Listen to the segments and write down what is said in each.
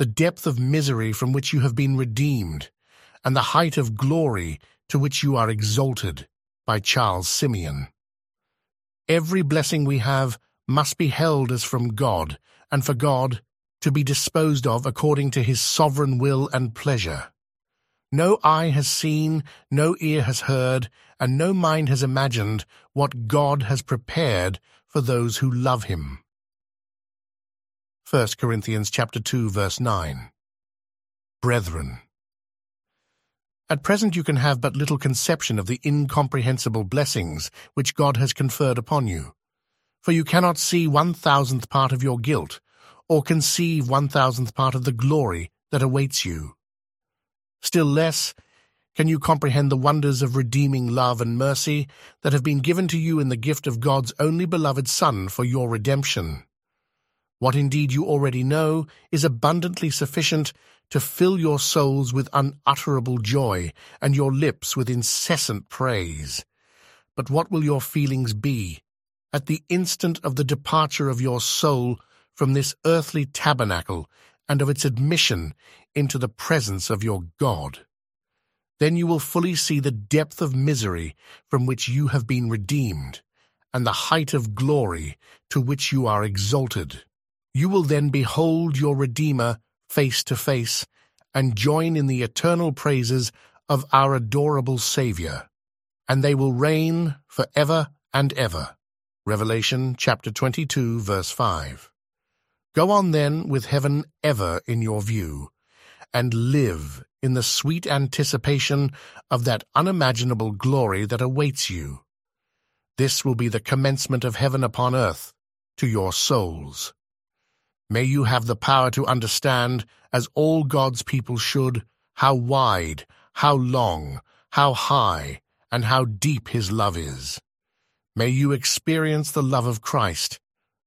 the depth of misery from which you have been redeemed, and the height of glory to which you are exalted, by Charles Simeon. Every blessing we have must be held as from God, and for God to be disposed of according to his sovereign will and pleasure. No eye has seen, no ear has heard, and no mind has imagined what God has prepared for those who love him. 1 Corinthians chapter 2 verse 9. Brethren. At present you can have but little conception of the incomprehensible blessings which God has conferred upon you. For you cannot see one thousandth part of your guilt, or conceive one thousandth part of the glory that awaits you. Still less can you comprehend the wonders of redeeming love and mercy that have been given to you in the gift of God's only beloved Son for your redemption. What indeed you already know is abundantly sufficient to fill your souls with unutterable joy and your lips with incessant praise. But what will your feelings be at the instant of the departure of your soul from this earthly tabernacle and of its admission into the presence of your God? Then you will fully see the depth of misery from which you have been redeemed, and the height of glory to which you are exalted. You will then behold your Redeemer face to face and join in the eternal praises of our adorable Saviour, and they will reign for ever and ever. Revelation chapter 22, verse 5. Go on then with heaven ever in your view, and live in the sweet anticipation of that unimaginable glory that awaits you. This will be the commencement of heaven upon earth to your souls. May you have the power to understand, as all God's people should, how wide, how long, how high, and how deep his love is. May you experience the love of Christ,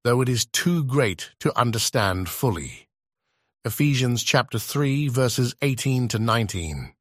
though it is too great to understand fully. Ephesians chapter 3 verses 18 to 19.